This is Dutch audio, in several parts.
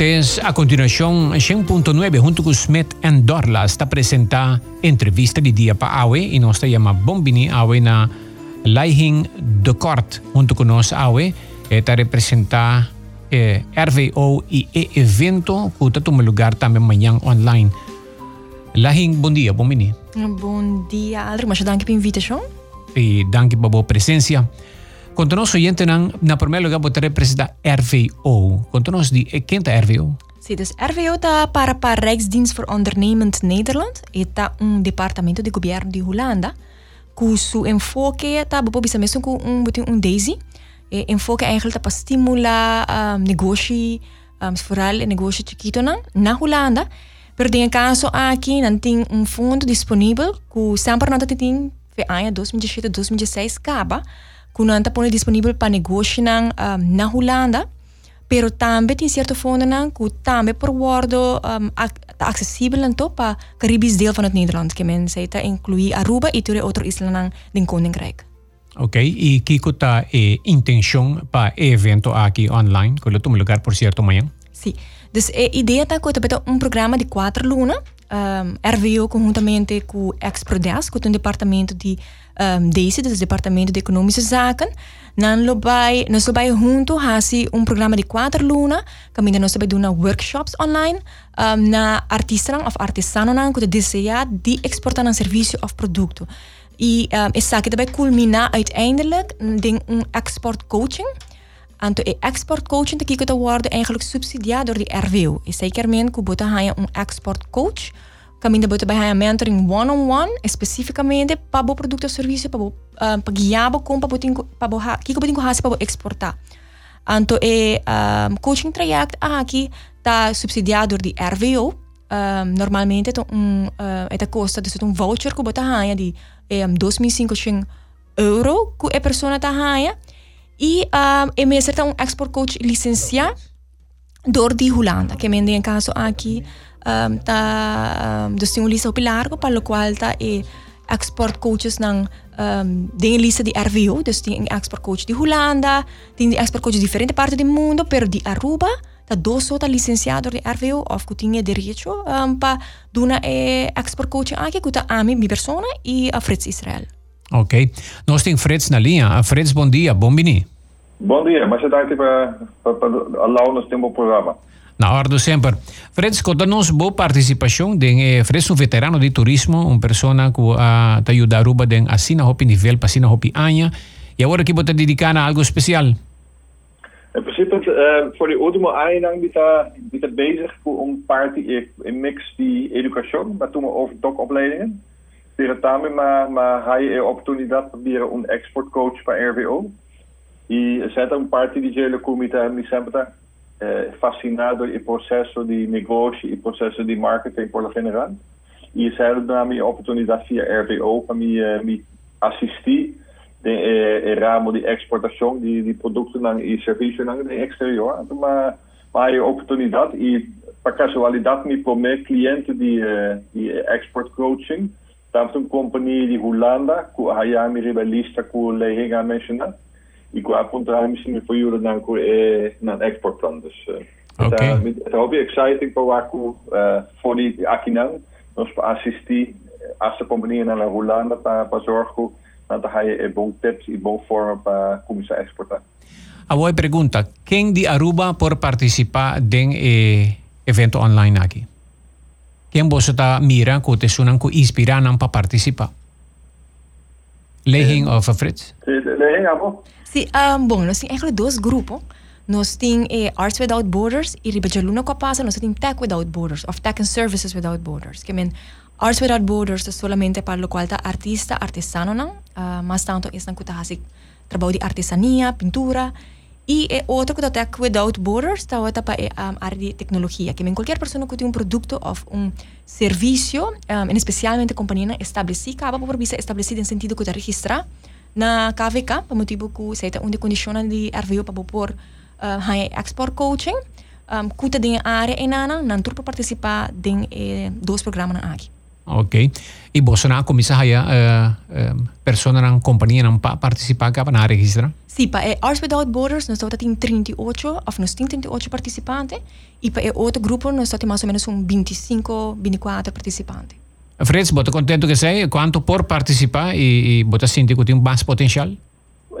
oyentes, a continuación, 100.9 junto con Smith and Dorla está presenta entrevista de día para Awe y nos llama Bombini Awe na Leihing de Kort junto con nos Awe está representa eh, RVO y e evento que está tomando lugar también mañana online. Leihing, bom dia, Bombini. Bom dia, Aldro, mas dank pela invitação. E dank por sua presença. Oyente nan, na primeiro lugar, você representa RVO. Contanos de quem é RVO? Sim, dus RVO está para para Rijksdienst voor Ondernemend Nederland. Está um departamento de governo de Holanda. Cujo enfoque está, bom, bisa mesmo com um, um DAISY. E enfoque eigenlijk para estimular um, negócio, um, vooral negócio chiquito nan, na Holanda. Pero em caso aqui, não tem um fundo disponível, que sempre não tem, foi ano 2017, 2016, acaba. Kunanta pone disponível para negócio um, na Holanda, pero também tem certo fundo nang que também por wordo um, acessível então para Caribisch deel van het Nederland, que men inclui Aruba e ture outro isla nang den koninkrijk. Ok, e que está a intenção para evento aqui online, que lo lugar por certo amanhã? Sim, dus a ideia está que um programa de quatro lunas, um, RVO conjuntamente com o Exprodes, que é um departamento de um, deze, dus het departamento de economische zaken. Dan lobai, nós lobai junto hasi um programa de quatro luna, kami nós lobai doen workshops online um, na artistan of artesano nan que deseja de exportar een serviço of produto. E um, essa que daarbij culmina uiteindelijk in een export coaching. En de export coaching te kijken te worden eigenlijk subsidieerd door de. Is zeker men kubota haya een export coach caminho de bij mentoring one-on-one, especificamente para o produto ou serviço, para uh, para guiar com para o para o que que podemos para exportar. Então, é um, coaching traject aqui está subsidiado de RVO. Um, normalmente é um uh, é custa de um voucher que bota ganha de um, 2.500 euro que a pessoa está ganha e um, é mesmo um export coach licenciado die Holanda. Que me em caso aqui um, ta um, dus yung lista pilar ko para lo qual ta e export coaches ng um, din lista di RVO, dus die export coach di Holanda, din export coach di differente parti del mondo, pero di Aruba, ta doso ta licenciado di RVO of ku tinha derecho um, pa duna e export coach anche ku ta ami mi persona e a Fritz Israel. Ok. Nós tem Fritz na linha. Fritz, bom dia. Bom bini. Bom dia. Mas você está aqui para allow nos tempo programa. Na hora sempre. Fred, conta-nos boa participação de eh, Fred, um veterano de turismo, uma pessoa que uh, te ajuda a Aruba de assina hopi nível, assina hopi anha. E agora que você dedicar a algo especial? In principe, uh, voor de último ano, ben ik bezig voor een mix die educatie, maar toen over opleidingen. Tegen daarmee maar, maar de opportuniteit proberen een exportcoach bij RWO. E een party die hele comité in december eh, fascinado e processo de negócio e processo de marketing por lo general. E isso era a minha oportunidade via RVO para me, me assistir de eh, ramo de exportação de, de produtos e serviços no exterior. Então, uma, uma oportunidade e, para casualidade, me promê cliente de, de export coaching. Tanto uma companhia de Holanda, que a me rebelista que o Lehinga mencionou die qua contraien voor jullie naar een, naar een exportplan. Dus uh, okay. het, eh, exciting voor Waku, eh, voor die Akinan, ons zorgo, dan ga je tips, ah, pregunta, ¿quién de Aruba por participar en evento online aquí? ¿Quién está mirando que te suenan para participar? Lehing of Fritz? Lehing, amo. Sí, um, bom, nós temos eigenlijk dois grupos. Nós temos eh, Arts Without Borders e Ribajaluna com a passa, nós temos Tech Without Borders, of Tech and Services Without Borders. Que men Arts Without Borders é solamente para o qual está artista, artesano, não? Uh, mas tanto é não que está trabalho de artesania, pintura. Y eh, otro que está Without Borders, está otra para eh, um, área de tecnología, que en cualquier persona que tiene un producto o un servicio, um, en especialmente compañía establecida, va por visa establecida en sentido que te registra na KVK, para motivo que se está una condición de RVO para por uh, eh, export coaching, um, que tiene área enana, no participa en eh, dos programas aquí. Ok? E vos na comisa haya uh, eh, uh, ehm, persona nan compañía nan pa participa na registra? Sí, pa eh, Arts Without Borders nós temos 38, of nos tin 38 participante y pa eh, otro grupo nos tota más o menos un 25, 24 participantes. Freds, bota contente que sei, quanto por participar e, e bota sinti que tem um baas potencial?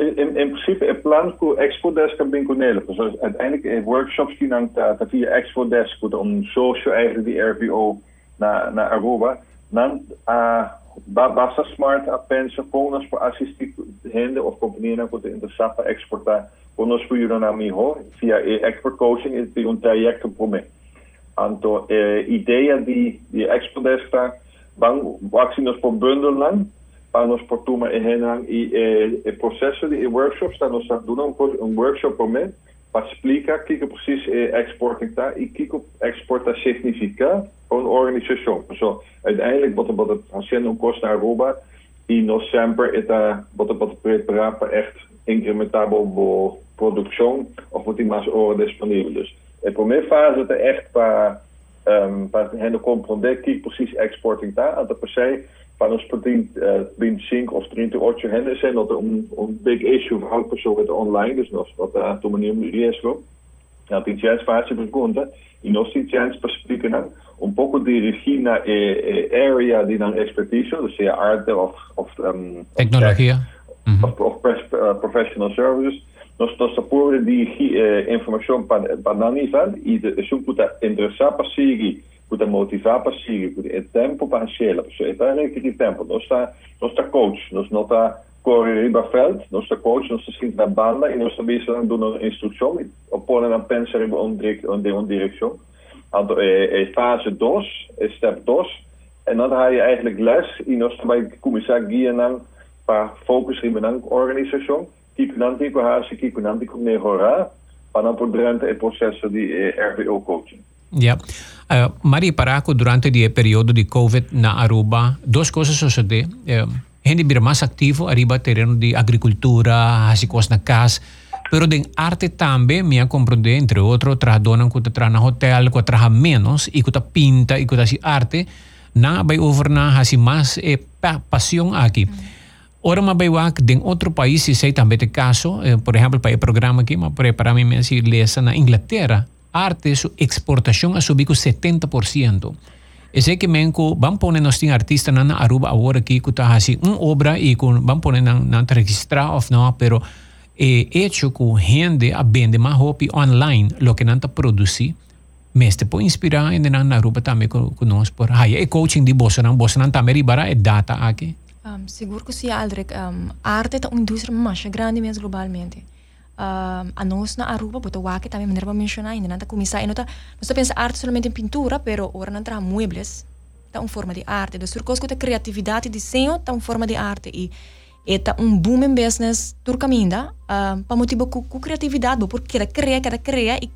in, principe, in plan o Expo Desk é bem heb ik Dus uiteindelijk workshops que die dan via Expo Desk porque um social eigenlijk die RPO na, naar Aruba. Dan uh, basta smart a pensa konas por assistir gente of companhia que interessar para exportar. Por jullie naar mij via export coaching is um trajecto por mim. Anto eh, ideia die die Expo Desk daar, bang vacinos por para nos por turma en e eh, processo de workshops, tá nós doen um workshop por mês para explicar o precies exporting está e o que exporta significa para uma organização. So, uiteindelijk wat, wat het haciendo kost naar Aruba e nós sempre está wat wat preparar para echt incrementável produção of wat die mais hora disponível. Dus a primeira fase é echt para um, para hen compreender que precies exporting está, até per se para nos poder uh, 25 of 38 hen zijn dat een, een big issue voor met online, dus wat daar uh, manier om riesgo. Ja, die chance fase pergunta e nós temos chance para explicar um pouco dirigir na eh, area die dan expertise, dus seja arte of of um, tecnologia of, of, of professional services. Nós nós apoiamos dirigir uh, informação para para não nível e de para seguir puta motivar para seguir, é tempo para encher, está naquele tempo, nós está coach, nós não está correr riba veld, nós está coach, está schiet na banda e nós bezig aan doen een instructie, opponen aan penser in een direction. Aan é, é fase 2, é step 2, en dan ga je eigenlijk les en nós bij commissar guia dan para focus in een organisatie, kijk dan die cohasie, kijk dan die poder entrar em processo de RVO coaching. Ja. Uh, Mari Paraco, durante el periodo de COVID na Aruba, dos cosas sucedieron. Uh, eh, gente más activo arriba terreno de agricultura, así cosas na casa. Pero de arte también me comprende, entre otros, tras donan que te hotel, que traja menos, y que pinta, y que arte, na bay over na así más eh, pasión aquí. Ahora me veo en otro país, si sé también te caso, por ejemplo, para el programa que me preparé, me decía, en Inglaterra, arte, su exportação a subir com 70%. Ese que menko van poner nos tin artista na Aruba agora que kuta hasi un obra e kun van poner na na registrar of no pero e hecho que gente a vende mais roupa online lo que nanta produzi meste po inspirar en na Aruba também conosco por hai e coaching di bossa nan bossa nan também ribara e data aqui um, seguro que se Aldrich um, arte é uma indústria mais grande mesmo globalmente um, a nós na Aruba, botou wake também maneira mencionar ainda, não está começar, não está, não está pensa arte somente em pintura, pero ora não trabalha muebles, está uma forma de arte, da coisa que criatividade e desenho está uma forma de arte e está um boom em business turcaminda, um, para motivo com, com criatividade, porque cada cria, cada cria e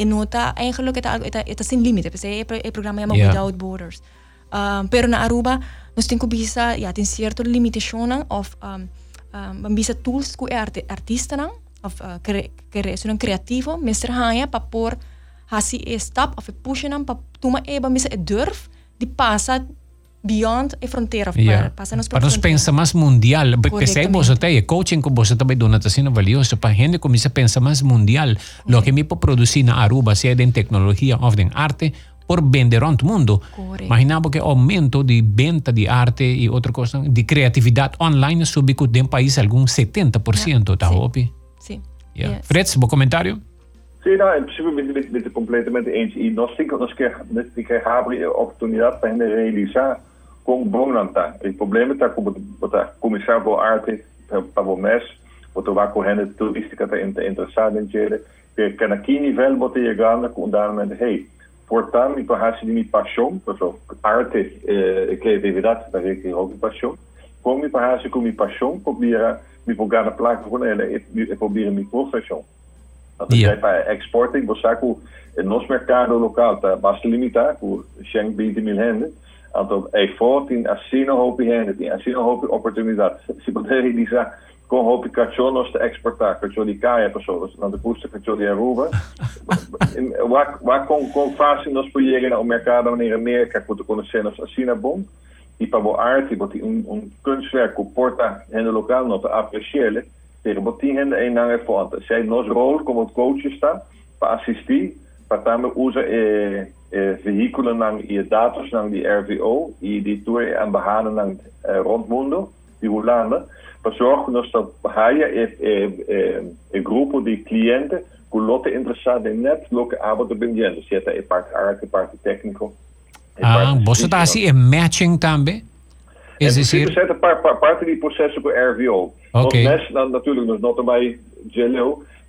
e nota eigenlijk het het het sin limite, porque é o programa chama yeah. Without Borders. Um, pero na Aruba nós temos que bisa, ja, tem certo limitação of um, um, bisa tools que arte artista não, of uh, cre creëren creatieve, mister haaien, papor, hasi e stap of e pushen pap tuma eba misa e durf, die pasa beyond e frontera. Yeah. Pasa nos para nos pensa más mundial, pensé vosotros, el coaching con vosotros también donata sino valioso, para gente comienza a pensar más mundial, Correct. lo que me producir en Aruba, sea en tecnología o en arte, por vender al mundo. Correct. Imaginamos que aumento de venta de arte y otra cosa, de creatividad online, subió en país algún 70%, yeah. ¿está sí. Ja. Yes. Frits, een commentario? Zie nou, in principe ben ik het completamente eens. E nós temos que que abrir a oportunidade para realizar com bonanta. O problema está com o comissário de arte para o mês, o vai correndo turística está interessado em ele. Que naquele nível você chegar com um hey, portanto, me parece de minha paixão, por arte e criatividade, da que ook paixão. Como me parece com minha paixão, probeer mi na placa gewoon ele e proberen mi profissão. Dat is para exporting, bosaku nos mercado local tá basta limitar, por Schengen 20 mil handen. Anto e fortin assino hopi handen, tem assino hopi oportunidade. Se poder realizar com hopi cachonos te exportar, cacho di caia pessoas, na de custa cacho di Aruba. Waar kon kon fácil nos projeeren ao mercado em América, quando conhecemos assina bom. Pabo arte, die un, un kunstwerk ku porta hende lokaal not appreciëren, tegen wat die hende een nange fonte. Zij nos rol como coaches sta, pa assisti, pa tame usa e, e vehiculen nang i datos nang die RVO, i die tour aan behanen nang eh, rondmundo, die Holanda, pa zorgen dat haja e, e, e, e grupo di cliënten culotte interessado net lo que abo de bendiendo, se é parte arte, parte técnico. Ah, você está assim em matching também? Is in principe par, par, parte die processen bij RVO. Okay. Mes, dan natuurlijk nog not bij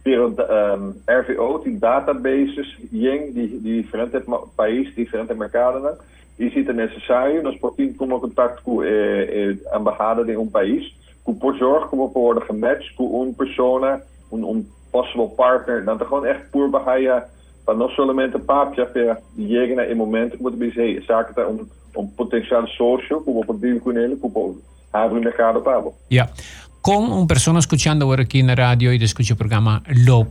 pero um, RVO, die databases, jeng, die, die diferente país, diferente mercados, die ziet het necessário, nós podemos como contato com eh, eh, embajada de um país, com por zorg como worden gematcht com een persona, een, een possible partner, dan gewoon echt puur bahaya, van nog per jegna in momenten moet be zaken om om potencial socio, como como mercado para. Ja. Con un persona escuchando ahora aquí en la radio y escucha el programa, lo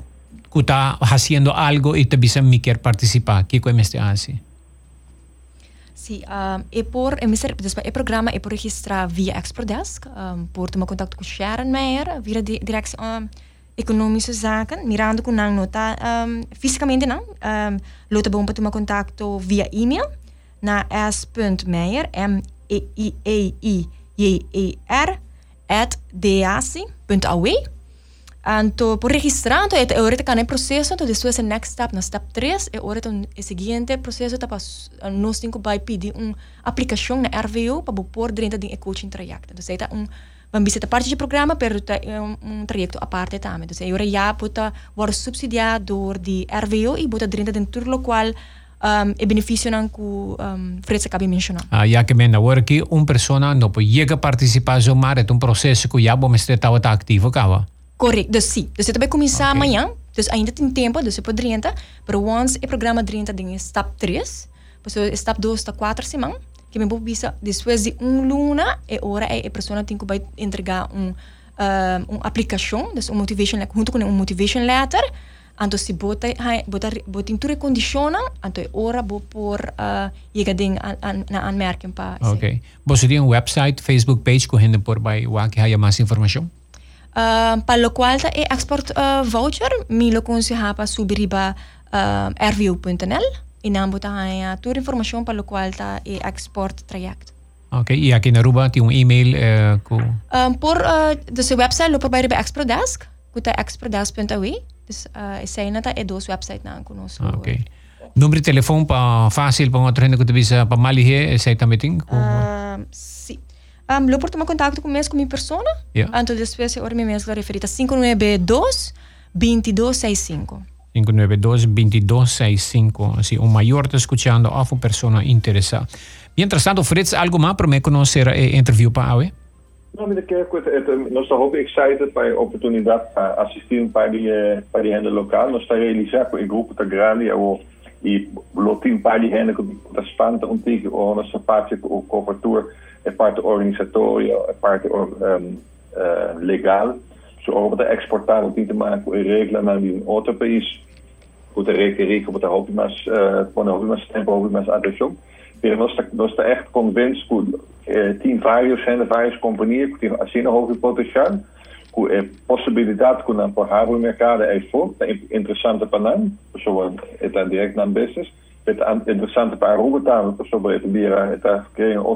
que está haciendo algo y te dicen me quiere participar, ¿qué me está haciendo? Sí, um, e por, e mister, dus bij het programma e por registrar via um, por tomar contato com Sharon Meijer, via di direção um, economische zaken, mirando com nang nota, um, fisicamente não, um, lota bom para tomar contato via e-mail, na s.meijer, M-E-I-E-I-J-E-R, at dac.aw. En to, por registrando, e ahorita kan el proceso, então depois é next step, na step 3, e ahorita o seguinte processo, tá para nós temos que pedir uma aplicação na RVO para pôr dentro de um coaching trajecto. Então, é um Vamos visita parte do programa, pero é um, um trajecto à parte também. Então, agora já pode ser subsidiado door de RVO e pode dentro de tudo o qual um, e benefício não que um, Fred acabou de mencionar. Ah, já que men agora que uma pessoa não pode a participar zomaar, é um processo que já vamos estar ativo, cava? Correto, dus sim. Dus vai começar okay. amanhã, dus ainda tem tempo, dus pode 30, pero once o programa 30 tem step 3, depois step 2 está 4 semanas, kemi po bisa di Suez di un luna e ora è persona tinko by entrega un um, un application dus un motivation letter junto con un motivation letter. Anto si bota hai bota botin ture condicionan anto ora bo por eh, uh, jega ding an, an, na anmerken pa okay bos di un website facebook page che hinde por by wa ki haya mas información uh, ehm, pa lo qual ta export uh, voucher mi lo consi hapa subiriba uh, ehm, rvu.nl en ambos a toda informação para lo cual export trayecto. Ok, E aqui na Aruba tiene un email. Eh, um, por uh, de su website lo desk. de Exprodesk, que está exprodesk.awi. Dus uh, zijn dat e website na conosco. Ok. Número de telefone para fácil para o gente que te visa para malihe, sei também tem? Sim. Um, lo por tomar contato comigo com minha pessoa. Yeah. Antes de depois, eu me mesmo referita 592 2265. 592-2265. Se o maior está escutando. Há uma pessoa interessada. Mientras tanto, Fritz, ¿algo mais para me conhecer e entrevistar? para a Nou, meneer eu nós está hoop excited para a oportunidade de assistir para a para a renda local. Nós está realizando um grupo de Grande ou e lotim para a renda participantes antiga ou nossa parte cobertura, a parte organizatória, a parte legal. Over de exportaar ook niet te maken met regelen naar die outro país. Goed, de rekenen op de hobby mas, van de hobby mas tempo hobby mas atenção. Pero nós nós está echt convinced que eh, tem vários sendo várias companhias que têm assim um hoge potencial. Que a possibilidade que não para o mercado é forte, é interessante para nós, pessoa está direto na business. É interessante para a também, pessoa está bira, está criando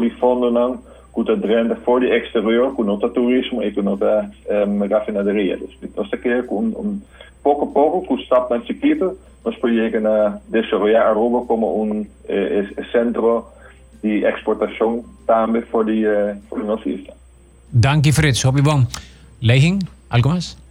de fundo não, está drende voor die exterieur, que não está turismo e que não está um, rafinaderia. Dus nós está criando um, um pouco a pouco, que stap naar Chiquita, nós podemos a desarrollar Aruba como um eh, centro de exportação também voor die, uh, die isla. Dank je Frits, hop je bom. Legging?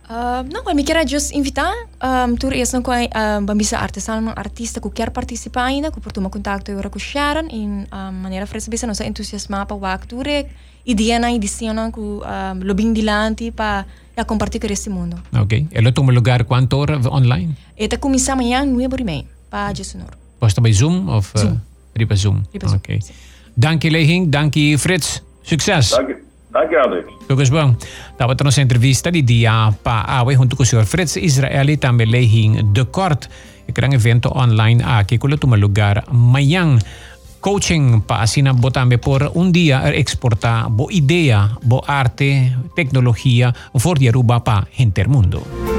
Uh, não, eu me quero just invitar, um, tur eerst nog een um, bambisa artesano, artista que quer participar ainda, que por tomar contato agora com Sharon, em um, maneira fresa bisa nossa entusiasmar para o acto, ideia na edição que um, lobbying dilante para ja, compartilhar esse mundo. Ok. E lo toma lugar quanto hora online? Eta começa amanhã, 9 e meia, para Jessunor. Posta bij Zoom of? Zoom. Uh, ripa Zoom. Ripa Zoom. Oké. Dank je Lehing, dank je Frits. Succes. Agradec. Tugas bom. Estava trouxe entrevista de dia para a junto com o senhor Fritz Israeli também leihin de corte. E gran evento online aqui que toma lugar amanhã. Coaching para assina botambe por um dia exportar bo ideia, bo arte, tecnologia, for diaruba para intermundo. mundo.